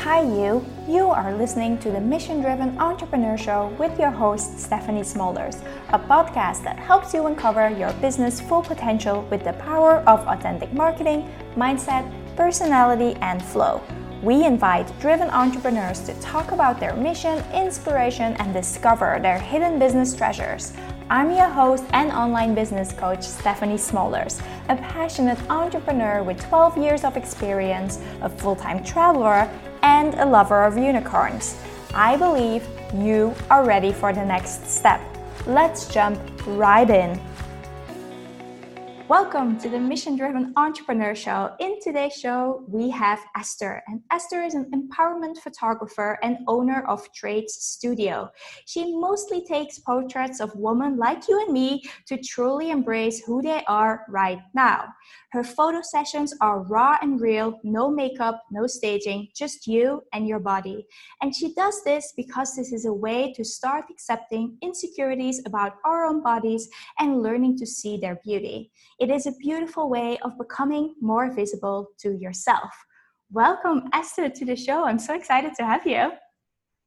Hi, you. You are listening to the Mission Driven Entrepreneur Show with your host, Stephanie Smolders, a podcast that helps you uncover your business full potential with the power of authentic marketing, mindset, personality, and flow. We invite driven entrepreneurs to talk about their mission, inspiration, and discover their hidden business treasures. I'm your host and online business coach, Stephanie Smolders, a passionate entrepreneur with 12 years of experience, a full time traveler, and a lover of unicorns. I believe you are ready for the next step. Let's jump right in. Welcome to the Mission Driven Entrepreneur Show. In today's show, we have Esther, and Esther is an empowerment photographer and owner of Traits Studio. She mostly takes portraits of women like you and me to truly embrace who they are right now. Her photo sessions are raw and real, no makeup, no staging, just you and your body. And she does this because this is a way to start accepting insecurities about our own bodies and learning to see their beauty. It is a beautiful way of becoming more visible to yourself. Welcome, Esther, to the show. I'm so excited to have you.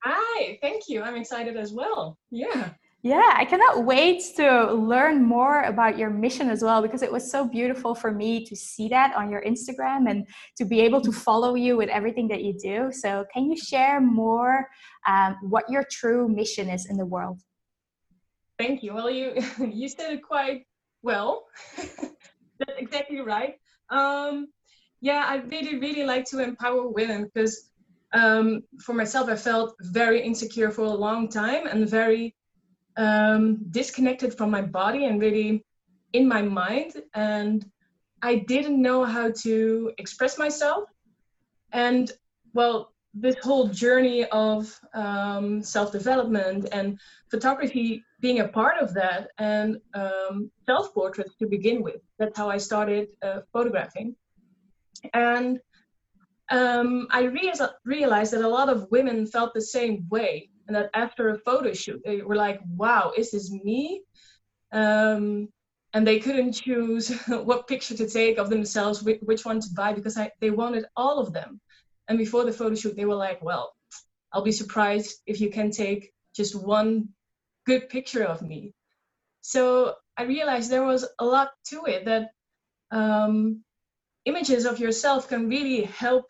Hi, thank you. I'm excited as well. Yeah. Yeah, I cannot wait to learn more about your mission as well because it was so beautiful for me to see that on your Instagram and to be able to follow you with everything that you do. So, can you share more um, what your true mission is in the world? Thank you. Well, you you said it quite well. That's exactly right. Um, yeah, I really really like to empower women because um, for myself, I felt very insecure for a long time and very um, disconnected from my body and really in my mind. And I didn't know how to express myself. And well, this whole journey of um, self development and photography being a part of that, and um, self portraits to begin with. That's how I started uh, photographing. And um, I re- realized that a lot of women felt the same way and that after a photo shoot they were like wow is this me um, and they couldn't choose what picture to take of themselves which one to buy because I, they wanted all of them and before the photo shoot they were like well i'll be surprised if you can take just one good picture of me. So i realized there was a lot to it that um, images of yourself can really help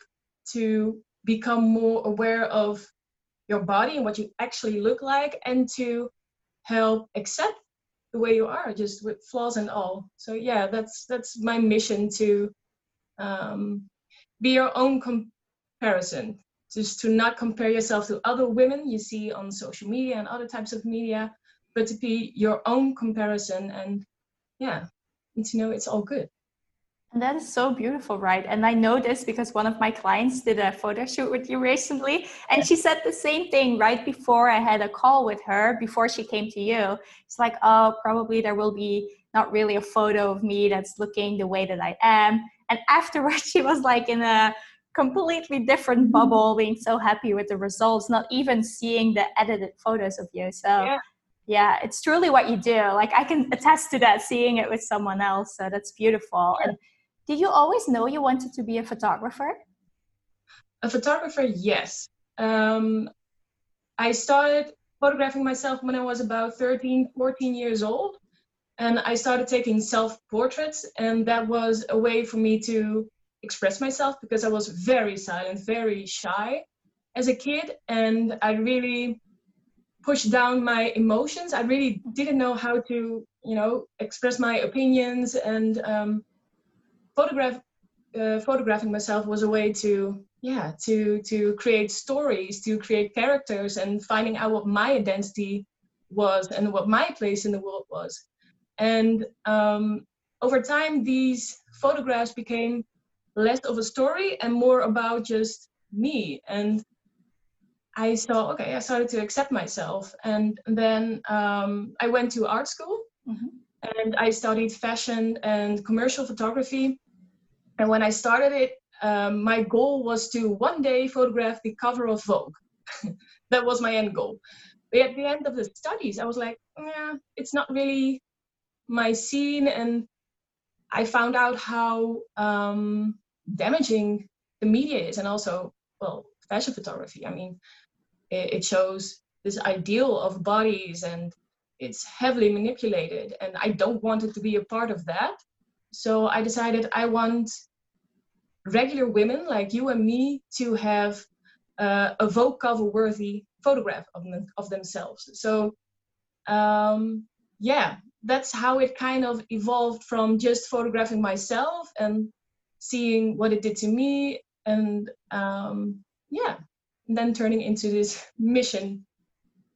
to become more aware of your body and what you actually look like and to help accept the way you are just with flaws and all. So yeah that's that's my mission to um, be your own comparison just to not compare yourself to other women you see on social media and other types of media but to be your own comparison and yeah and to know it's all good and that is so beautiful, right? And I know this because one of my clients did a photo shoot with you recently. And she said the same thing right before I had a call with her, before she came to you. It's like, oh, probably there will be not really a photo of me that's looking the way that I am. And afterwards, she was like in a completely different bubble, being so happy with the results, not even seeing the edited photos of you. So, yeah yeah it's truly what you do like i can attest to that seeing it with someone else so that's beautiful yeah. and did you always know you wanted to be a photographer? A photographer, yes. Um, I started photographing myself when I was about 13, 14 years old. And I started taking self portraits, and that was a way for me to express myself because I was very silent, very shy as a kid. And I really pushed down my emotions. I really didn't know how to, you know, express my opinions and um, photograph uh, photographing myself was a way to yeah to to create stories to create characters and finding out what my identity was and what my place in the world was and um, over time these photographs became less of a story and more about just me and i saw okay i started to accept myself and then um, i went to art school mm-hmm. and i studied fashion and commercial photography and when I started it, um, my goal was to one day photograph the cover of Vogue. that was my end goal. But at the end of the studies, I was like, yeah, it's not really my scene. And I found out how um, damaging the media is, and also, well, fashion photography. I mean, it, it shows this ideal of bodies and it's heavily manipulated and i don't want it to be a part of that so i decided i want regular women like you and me to have uh, a vogue cover worthy photograph of, them, of themselves so um, yeah that's how it kind of evolved from just photographing myself and seeing what it did to me and um, yeah then turning into this mission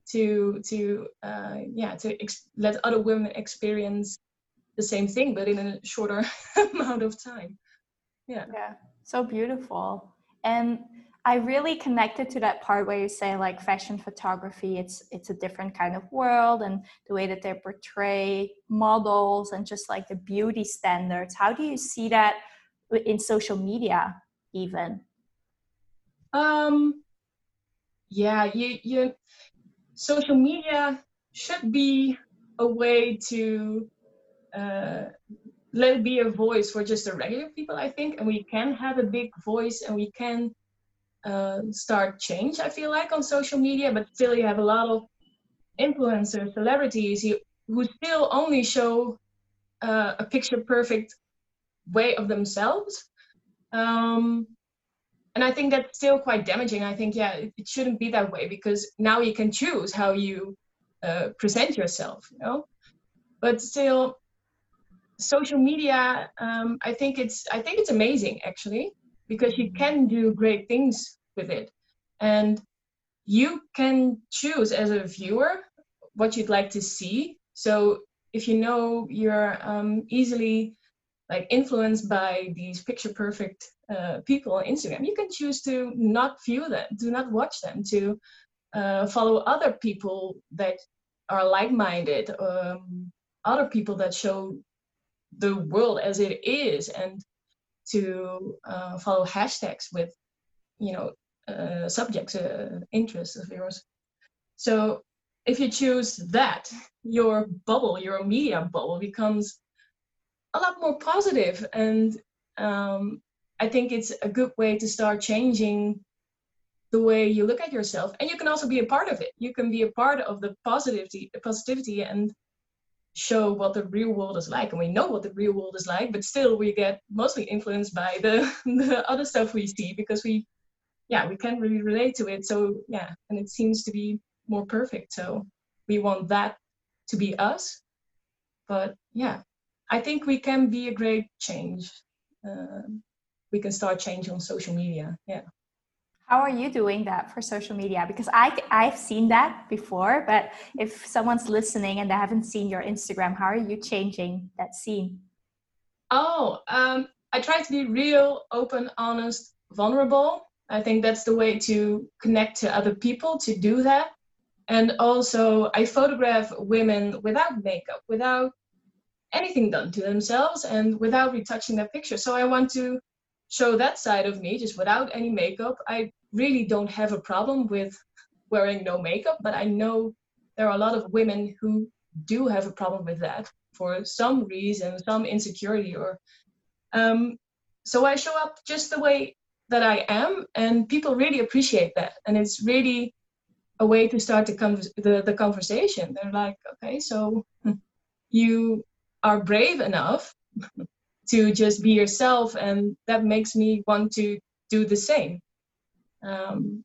to to uh, yeah to ex- let other women experience the same thing but in a shorter amount of time. Yeah. Yeah. So beautiful. And i really connected to that part where you say like fashion photography it's it's a different kind of world and the way that they portray models and just like the beauty standards. How do you see that in social media even um yeah you you social media should be a way to uh, let it be a voice for just the regular people, I think, and we can have a big voice and we can uh, start change. I feel like on social media, but still you have a lot of influencers, celebrities who still only show uh, a picture perfect way of themselves. Um, and I think that's still quite damaging. I think, yeah, it, shouldn't be that way because now you can choose how you uh, present yourself, you know. But still, social media, um, I think it's I think it's amazing actually because you can do great things with it, and you can choose as a viewer what you'd like to see. So if you know you're um, easily like influenced by these picture perfect uh, people on Instagram, you can choose to not view them, do not watch them, to uh, follow other people that are like-minded, um, other people that show the world as it is, and to uh, follow hashtags with, you know, uh, subjects, uh, interests of yours. So if you choose that, your bubble, your media bubble becomes a lot more positive and um, I think it's a good way to start changing the way you look at yourself. And you can also be a part of it. You can be a part of the positivity, positivity and show what the real world is like. And we know what the real world is like, but still we get mostly influenced by the, the other stuff we see because we, yeah, we can't really relate to it. So yeah, and it seems to be more perfect. So we want that to be us. But yeah, I think we can be a great change. Uh, we can start change on social media. Yeah. How are you doing that for social media? Because I I've seen that before, but if someone's listening and they haven't seen your Instagram, how are you changing that scene? Oh, um, I try to be real, open, honest, vulnerable. I think that's the way to connect to other people to do that. And also, I photograph women without makeup, without anything done to themselves, and without retouching their picture. So I want to show that side of me just without any makeup. I really don't have a problem with wearing no makeup, but I know there are a lot of women who do have a problem with that for some reason, some insecurity or um, so I show up just the way that I am, and people really appreciate that. And it's really a way to start the, con- the, the conversation. They're like, okay, so you are brave enough to just be yourself and that makes me want to do the same. Um,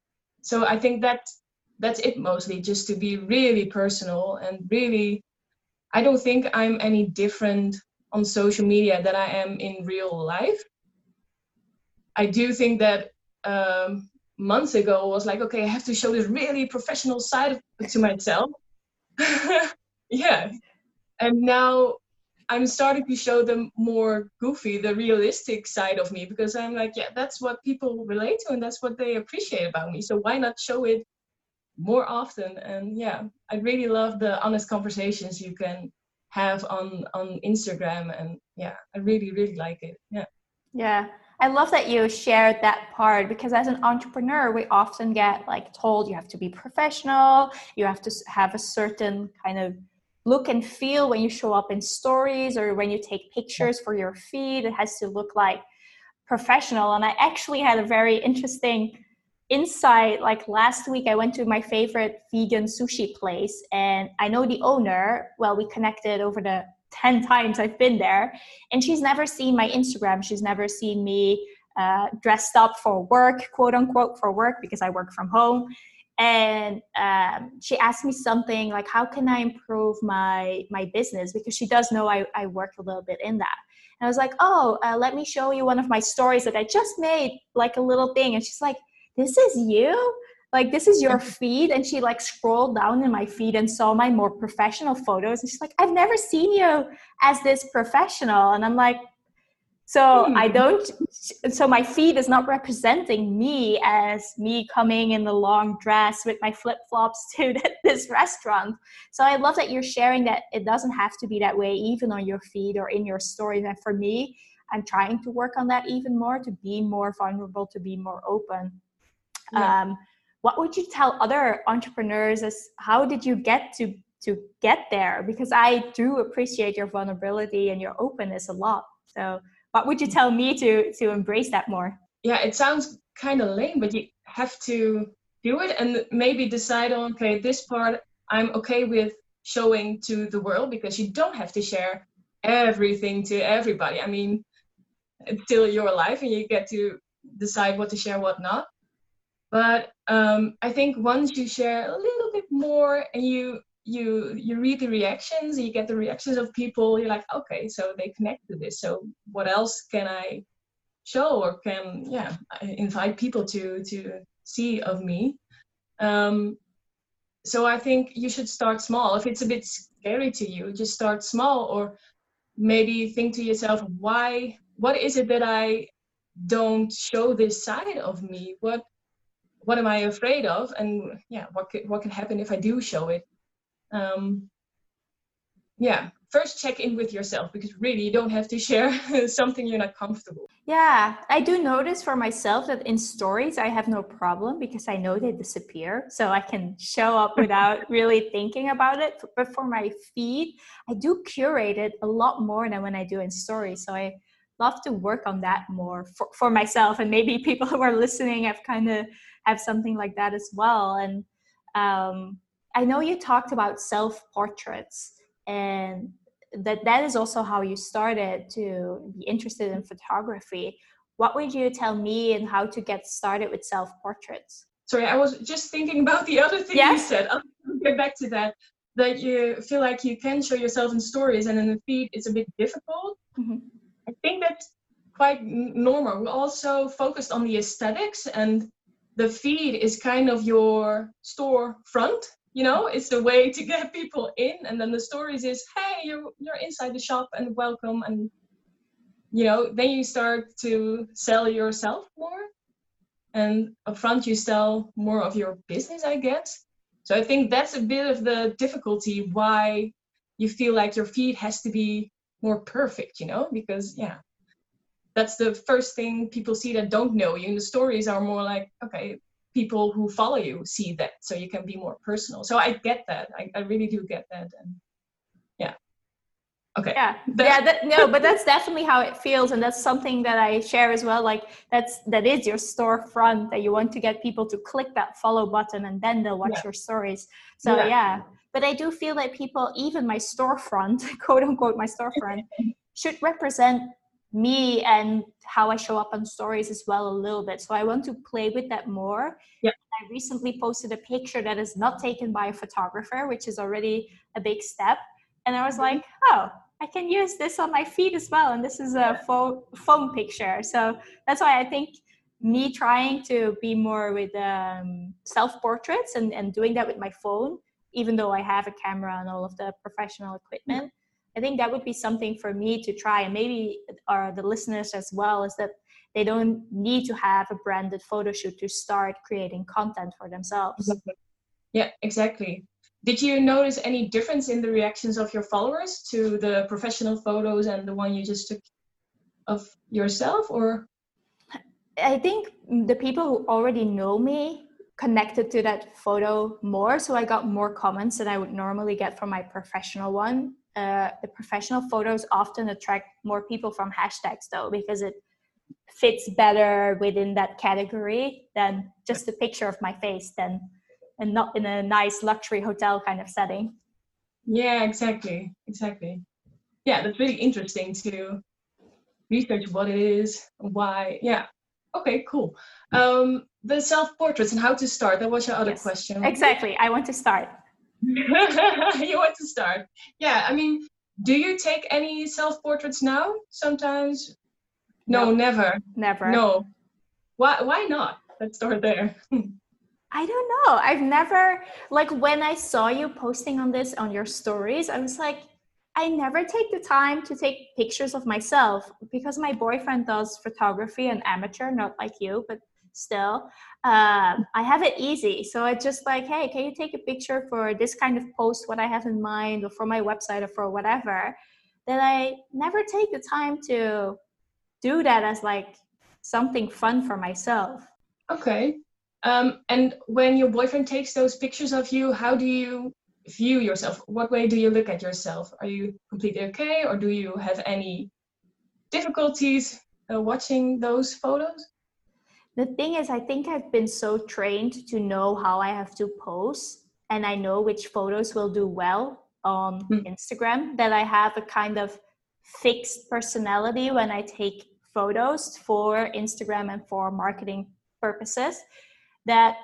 so i think that that's it mostly just to be really personal and really i don't think i'm any different on social media than i am in real life. I do think that um, months ago I was like okay i have to show this really professional side to myself. Yeah. And now I'm starting to show them more goofy, the realistic side of me, because I'm like, yeah, that's what people relate to and that's what they appreciate about me. So why not show it more often? And yeah, I really love the honest conversations you can have on on Instagram, and yeah, I really really like it. Yeah. Yeah. I love that you shared that part because as an entrepreneur, we often get like told you have to be professional, you have to have a certain kind of look and feel when you show up in stories or when you take pictures for your feed. It has to look like professional. And I actually had a very interesting insight like last week i went to my favorite vegan sushi place and i know the owner. Well we connected over the 10 times i've been there. And she's never seen my instagram. She's never seen me uh, dressed up for work quote unquote for work because i work from home and um, she asked me something like how can i improve my my business? Because she does know i, I work a little bit in that. And i was like oh uh, let me show you one of my stories that i just made like a little thing. And she's like this is you? Like this is your feed? And she like scrolled down in my feed and saw my more professional photos. And she's like i've never seen you as this professional. And i'm like so hmm. i don't so my feed is not representing me as me coming in the long dress with my flip-flops to this restaurant. So i love that you're sharing that it doesn't have to be that way even on your feed or in your stories and for me i'm trying to work on that even more to be more vulnerable to be more open. Yeah. um, what would you tell other entrepreneurs as how did you get to to get there? Because i do appreciate your vulnerability and your openness a lot. So what would you tell me to to embrace that more? Yeah it sounds kind of lame but you have to do it and maybe decide on okay this part i'm okay with showing to the world because you don't have to share everything to everybody. I mean it's still your life and you get to decide what to share what not. But um, I think once you share a little bit more and you you you read the reactions you get the reactions of people, you're like, okay, so they connect to this. So what else can I show or can yeah invite people to to see of me? Um, so I think you should start small. If it's a bit scary to you, just start small or maybe think to yourself, why what is it that I don't show this side of me? What what am I afraid of, and yeah, what could, what can happen if I do show it. Um, yeah, first check in with yourself because really you don't have to share something you're not comfortable. Yeah, I do notice for myself that in stories I have no problem because I know they disappear, so I can show up without really thinking about it. But for my feed, I do curate it a lot more than when I do in stories. So I love to work on that more for, for myself and maybe people who are listening have kind of have something like that as well and um, i know you talked about self portraits and that that is also how you started to be interested in photography what would you tell me and how to get started with self portraits sorry i was just thinking about the other thing yes? you said i'll get back to that that you feel like you can show yourself in stories and in the feed it's a bit difficult mm-hmm. I think that's quite normal. We're also focused on the aesthetics, and the feed is kind of your store front. You know, it's the way to get people in, and then the stories is, hey, you're you're inside the shop and welcome, and you know, then you start to sell yourself more, and up front you sell more of your business, I guess. So I think that's a bit of the difficulty why you feel like your feed has to be more perfect, you know, because yeah, that's the first thing people see that don't know you. And the stories are more like, okay, people who follow you see that, so you can be more personal. So I get that. I, I really do get that. And yeah. Okay. Yeah. yeah. That, no, but that's definitely how it feels, and that's something that I share as well. Like that's that is your storefront that you want to get people to click that follow button, and then they'll watch yeah. your stories. So yeah. yeah but I do feel that people, even my storefront, quote unquote, my storefront, should represent me and how I show up on stories as well a little bit. So I want to play with that more. Yeah. I recently posted a picture that is not taken by a photographer, which is already a big step. And I was mm-hmm. like, oh, I can use this on my feed as well. And this is a phone, phone picture. So that's why I think me trying to be more with um, self portraits and, and doing that with my phone even though I have a camera and all of the professional equipment. I think that would be something for me to try, and maybe or the listeners as well, is that they don't need to have a branded photo shoot to start creating content for themselves. Yeah, exactly. Did you notice any difference in the reactions of your followers to the professional photos and the one you just took of yourself, or? I think the people who already know me connected to that photo more so i got more comments than i would normally get from my professional one uh, the professional photos often attract more people from hashtags though because it fits better within that category than just a picture of my face then and not in a nice luxury hotel kind of setting. Yeah exactly exactly. Yeah that's really interesting to research what it is why yeah. Okay cool. Um the self portraits and how to start that was your other yes, question. Exactly i want to start you want to start. Yeah i mean do you take any self portraits now sometimes? No, no, never. Never. No. Why why not? Let's start there. I don't know. I've never like when I saw you posting on this on your stories, I was like, I never take the time to take pictures of myself because my boyfriend does photography and amateur, not like you, but still. Um, I have it easy. So I just like, hey, can you take a picture for this kind of post, what I have in mind, or for my website, or for whatever? That I never take the time to do that as like something fun for myself. Okay. Um, and when your boyfriend takes those pictures of you, how do you view yourself? What way do you look at yourself? Are you completely okay, or do you have any difficulties uh, watching those photos? The thing is, I think I've been so trained to know how I have to pose, and I know which photos will do well on mm. Instagram that I have a kind of fixed personality when I take photos for Instagram and for marketing purposes that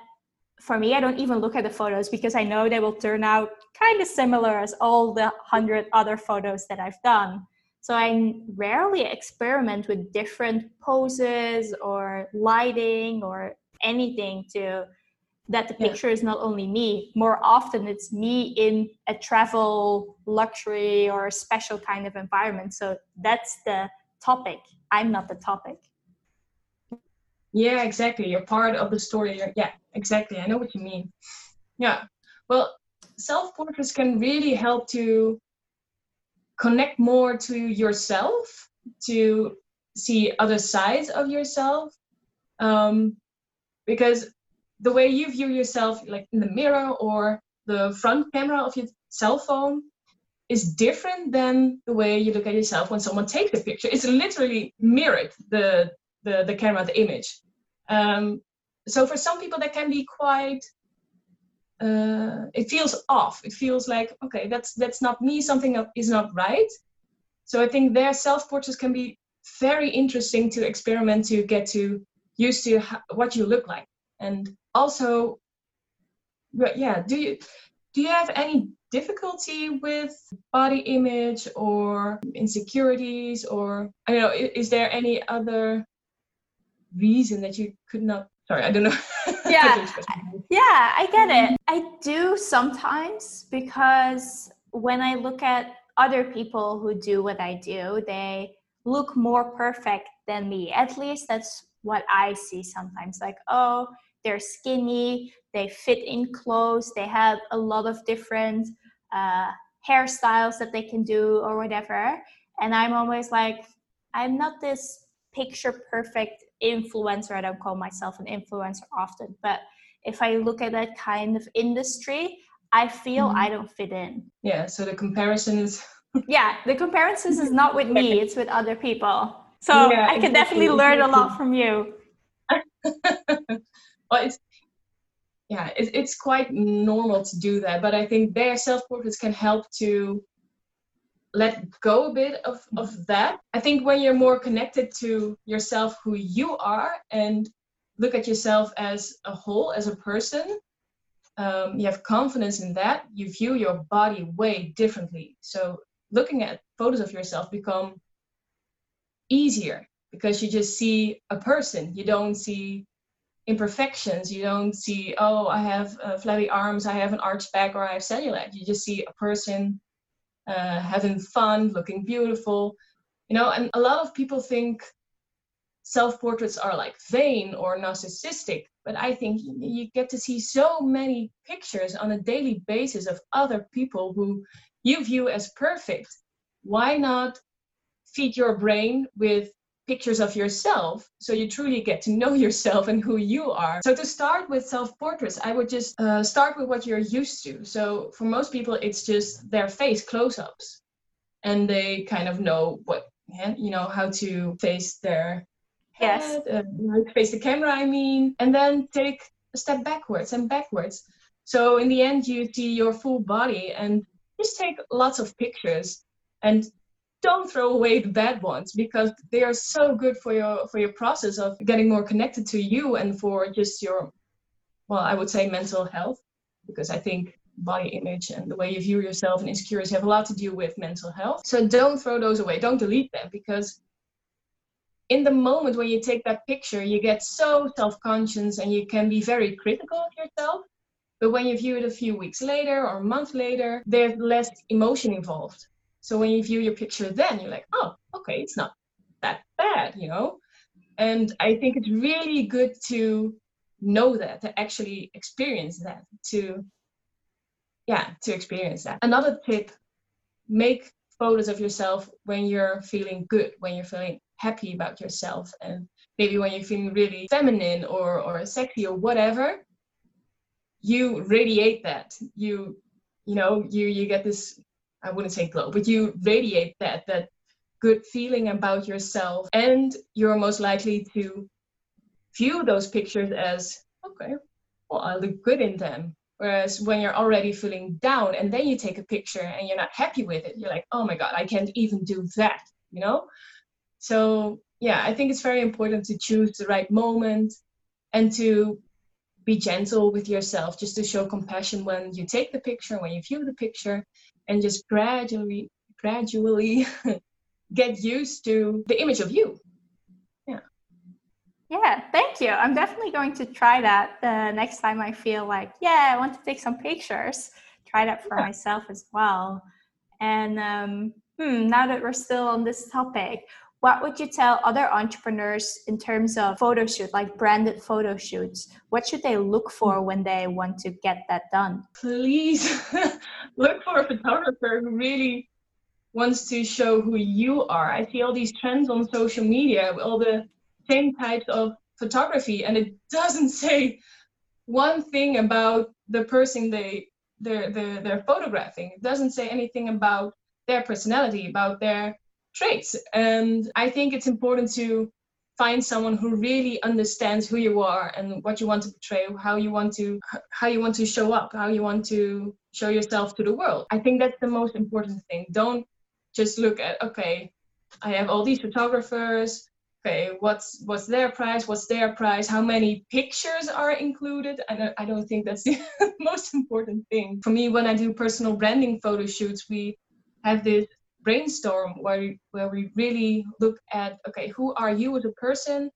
for me, I don't even look at the photos because I know they will turn out kind of similar as all the hundred other photos that I've done. So I rarely experiment with different poses or lighting or anything to that the picture yeah. is not only me. More often, it's me in a travel, luxury, or special kind of environment. So that's the topic. I'm not the topic. Yeah, exactly. You're part of the story. Yeah, exactly. I know what you mean. Yeah. Well, self portraits can really help to connect more to yourself, to see other sides of yourself. Um, because the way you view yourself, like in the mirror or the front camera of your cell phone, is different than the way you look at yourself when someone takes a picture. It's literally mirrored the the, the camera, the image. Um, so for some people that can be quite uh, it feels off. It feels like okay that's that's not me something is not right. So i think their self portraits can be very interesting to experiment to get to used to what you look like. And also yeah do you do you have any difficulty with body image or insecurities or i don't know is there any other reason that you could not sorry i don't know. Yeah yeah i get it. I do sometimes because when i look at other people who do what i do they look more perfect than me. At least that's what i see sometimes like oh they're skinny they fit in clothes they have a lot of different uh, hairstyles that they can do or whatever. And i'm always like i'm not this picture perfect influencer. I don't call myself an influencer often, but if I look at that kind of industry, I feel mm-hmm. I don't fit in. Yeah, so the comparison is. yeah, the comparisons is not with me, it's with other people. So yeah, I can definitely learn a lot from you. well, it's yeah, it, it's quite normal to do that, but I think their self portraits can help to let go a bit of, of that. I think when you're more connected to yourself, who you are, and look at yourself as a whole, as a person, um, you have confidence in that, you view your body way differently. So looking at photos of yourself become easier because you just see a person. You don't see imperfections. You don't see, oh, I have uh, flabby arms, I have an arched back, or I have cellulite. You just see a person uh, having fun, looking beautiful, you know. And a lot of people think self portraits are like vain or narcissistic, but I think you get to see so many pictures on a daily basis of other people who you view as perfect. Why not feed your brain with pictures of yourself so you truly get to know yourself and who you are. So, to start with self portraits, I would just uh, start with what you're used to. So, for most people, it's just their face close ups and they kind of know what, you know, how to face their yes. uh, face the camera, I mean, and then take a step backwards and backwards. So in the end, you see your full body and just take lots of pictures and don't throw away the bad ones because they are so good for your for your process of getting more connected to you and for just your well i would say mental health because i think body image and the way you view yourself and insecurities have a lot to do with mental health so don't throw those away don't delete them because in the moment when you take that picture you get so self-conscious and you can be very critical of yourself but when you view it a few weeks later or a month later there's less emotion involved so when you view your picture then, you're like, oh, okay, it's not that bad, you know? And I think it's really good to know that, to actually experience that, to, yeah, to experience that. Another tip, make photos of yourself when you're feeling good, when you're feeling happy about yourself and maybe when you're feeling really feminine or, or sexy or whatever you radiate that you you know you you get this I wouldn't say glow, but you radiate that that good feeling about yourself, and you're most likely to view those pictures as okay, well, I look good in them. Whereas when you're already feeling down and then you take a picture and you're not happy with it, you're like, oh my God, I can't even do that, you know? So, yeah, I think it's very important to choose the right moment and to be gentle with yourself, just to show compassion when you take the picture, when you view the picture, and just gradually gradually get used to the image of you. Yeah. Yeah thank you. I'm definitely going to try that the next time i feel like yeah i want to take some pictures try that for yeah. myself as well. And um, hmm, now that we're still on this topic what would you tell other entrepreneurs in terms of photo shoot like branded photo shoots? What should they look for when they want to get that done? Please look for a photographer who really wants to show who you are. I see all these trends on social media all the same types of photography and it doesn't say one thing about the person they they're, they're, they're photographing. It doesn't say anything about their personality about their traits. And I think it's important to find someone who really understands who you are and what you want to portray, how you want to how you want to show up, how you want to show yourself to the world. I think that's the most important thing. Don't just look at okay, I have all these photographers. Okay, what's what's their price? What's their price? How many pictures are included? I don't, I don't think that's the most important thing. For me, when I do personal branding photo shoots, we have this brainstorm where we, where we really look at okay who are you as a person?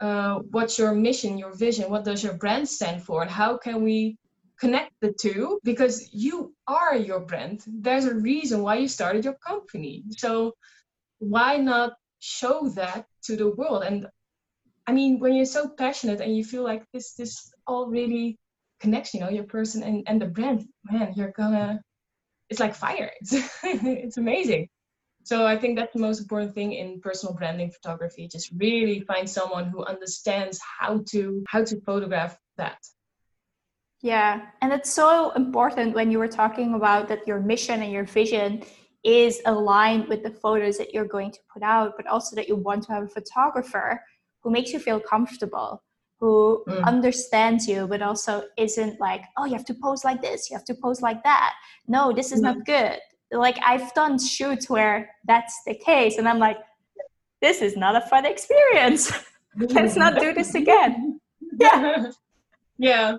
Uh, what's your mission your vision? What does your brand stand for? And how can we connect the two? Because you are your brand. There's a reason why you started your company. So why not show that to the world? And i mean when you're so passionate and you feel like this this all really connects you know your person and, and the brand man you're gonna it's like fire. It's it's amazing. So I think that's the most important thing in personal branding photography. Just really find someone who understands how to how to photograph that. Yeah, and it's so important when you were talking about that your mission and your vision is aligned with the photos that you're going to put out, but also that you want to have a photographer who makes you feel comfortable who mm. understands you but also isn't like oh you have to pose like this you have to pose like that. No this is mm. not good. Like i've done shoots where that's the case and i'm like this is not a fun experience. Let's not do this again. Yeah. Yeah.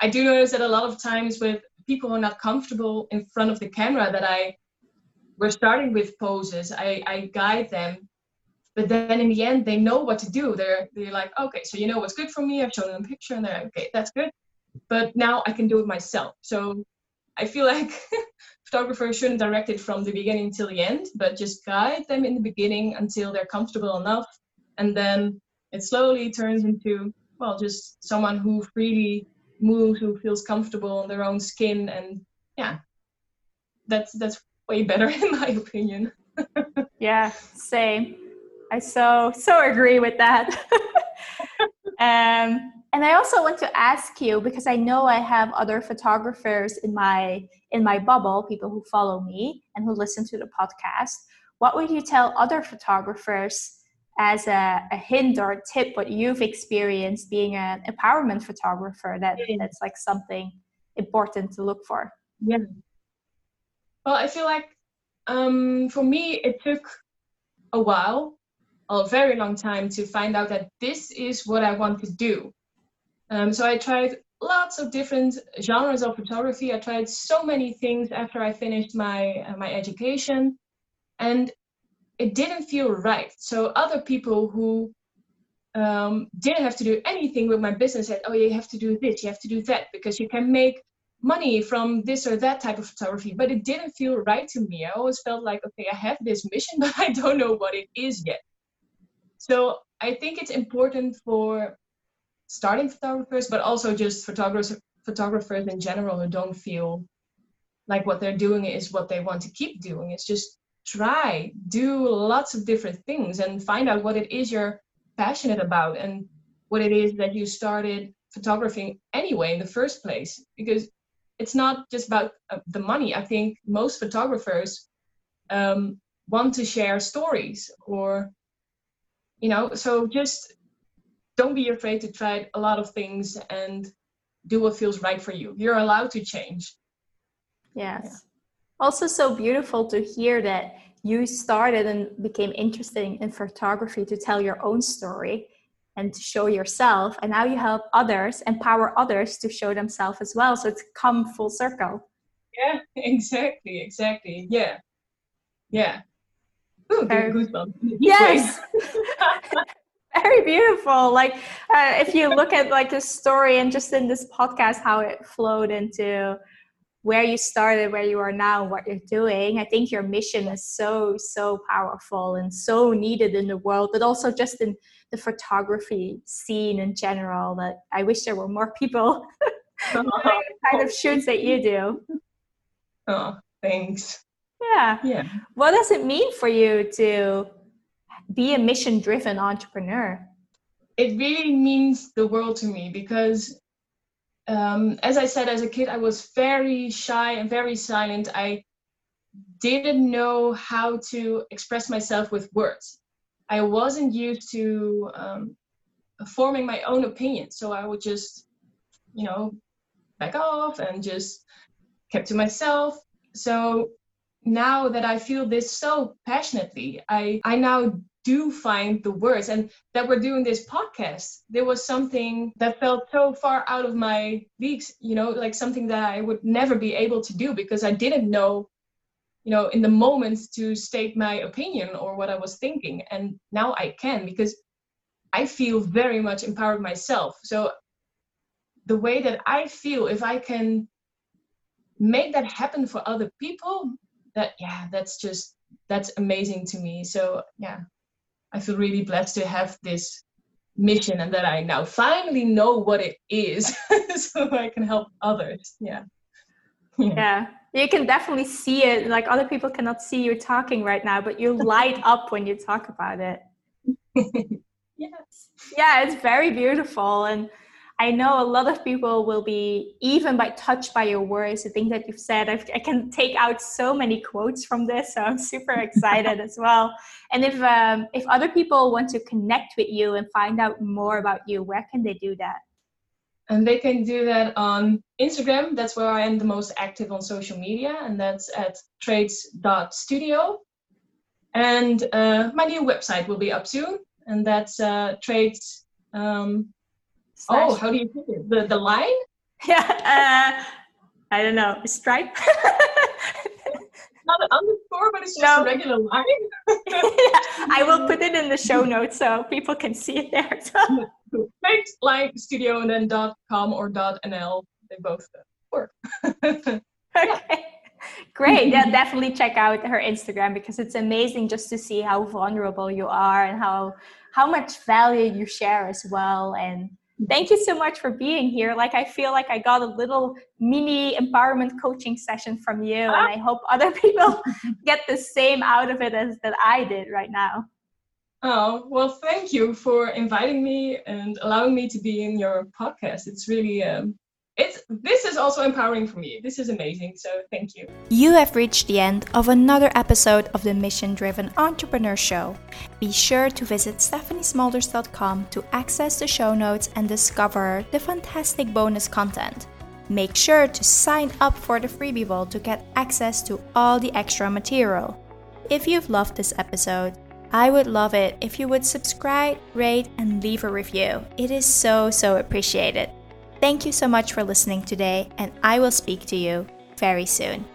I do notice that a lot of times with people who are not comfortable in front of the camera that i we're starting with poses i i guide them but then in the end they know what to do. They're they're like okay so you know what's good for me? I've shown them a picture and they're like okay that's good but now i can do it myself. So i feel like photographers shouldn't direct it from the beginning till the end but just guide them in the beginning until they're comfortable enough. And then it slowly turns into well just someone who freely moves who feels comfortable in their own skin. And yeah that's that's way better in my opinion. Yeah same I so so agree with that. um, and I also want to ask you because I know I have other photographers in my in my bubble, people who follow me and who listen to the podcast. What would you tell other photographers as a, a, hint or a tip what you've experienced being an empowerment photographer that that's like something important to look for yeah well i feel like um, for me it took a while a very long time to find out that this is what i want to do um, so i tried lots of different genres of photography i tried so many things after i finished my uh, my education and it didn't feel right. So other people who um, didn't have to do anything with my business said, "Oh, you have to do this, you have to do that, because you can make money from this or that type of photography." But it didn't feel right to me. I always felt like, okay, I have this mission, but I don't know what it is yet. So I think it's important for starting photographers, but also just photographers photographers in general who don't feel like what they're doing is what they want to keep doing. It's just try do lots of different things and find out what it is you're passionate about and what it is that you started photographing anyway in the first place because it's not just about uh, the money i think most photographers um, want to share stories or you know so just don't be afraid to try a lot of things and do what feels right for you. You're allowed to change. Yes. Yeah. Also so beautiful to hear that you started and became interested in photography to tell your own story and to show yourself and now you help others empower others to show themselves as well. So it's come full circle. Yeah exactly exactly. Yeah. Yeah Ooh, very, goosebumps. yes very beautiful like uh, if you look at like the story and just in this podcast how it flowed into where you started, where you are now, what you're doing. I think your mission is so, so powerful and so needed in the world, but also just in the photography scene in general. That I wish there were more people the kind of shoots that you do. Oh, thanks. Yeah. Yeah. What does it mean for you to be a mission driven entrepreneur? It really means the world to me because um, as I said, as a kid, I was very shy and very silent. I didn't know how to express myself with words. I wasn't used to um, forming my own opinion, so I would just, you know, back off and just kept to myself. So now that I feel this so passionately, I I now do find the words and that we're doing this podcast. There was something that felt so far out of my leagues you know like something that i would never be able to do because i didn't know you know in the moment to state my opinion or what i was thinking. And now i can because i feel very much empowered myself. So the way that i feel if i can make that happen for other people that yeah that's just that's amazing to me so yeah I feel really blessed to have this mission and that I now finally know what it is so I can help others. Yeah. yeah. Yeah. You can definitely see it. Like other people cannot see you talking right now, but you light up when you talk about it. yes. Yeah, it's very beautiful. And I know a lot of people will be even by touched by your words, the things that you've said. I've, i can take out so many quotes from this, so I'm super excited as well. And if um, if other people want to connect with you and find out more about you, where can they do that? And they can do that on Instagram. That's where I am the most active on social media, and that's at traits.studio. And uh, my new website will be up soon, and that's uh, traits. Um, Oh, how do you put it? The the line? Yeah, uh, I don't know. Stripe. not an underscore, but it's just no. a regular line. yeah, I will put it in the show notes so people can see it there. So. Thanks, like studio and then dot com or dot nl. They both work. okay. Great. Yeah, definitely check out her Instagram because it's amazing just to see how vulnerable you are and how how much value you share as well and Thank you so much for being here. Like, I feel like I got a little mini empowerment coaching session from you, and I hope other people get the same out of it as that I did right now. Oh, well, thank you for inviting me and allowing me to be in your podcast. It's really, um, it's this is also empowering for me. This is amazing. So thank you. You have reached the end of another episode of the Mission Driven Entrepreneur Show. Be sure to visit stephaniesmolders.com to access the show notes and discover the fantastic bonus content. Make sure to sign up for the freebie bowl to get access to all the extra material. If you've loved this episode, I would love it if you would subscribe, rate, and leave a review. It is so, so appreciated. Thank you so much for listening today, and I will speak to you very soon.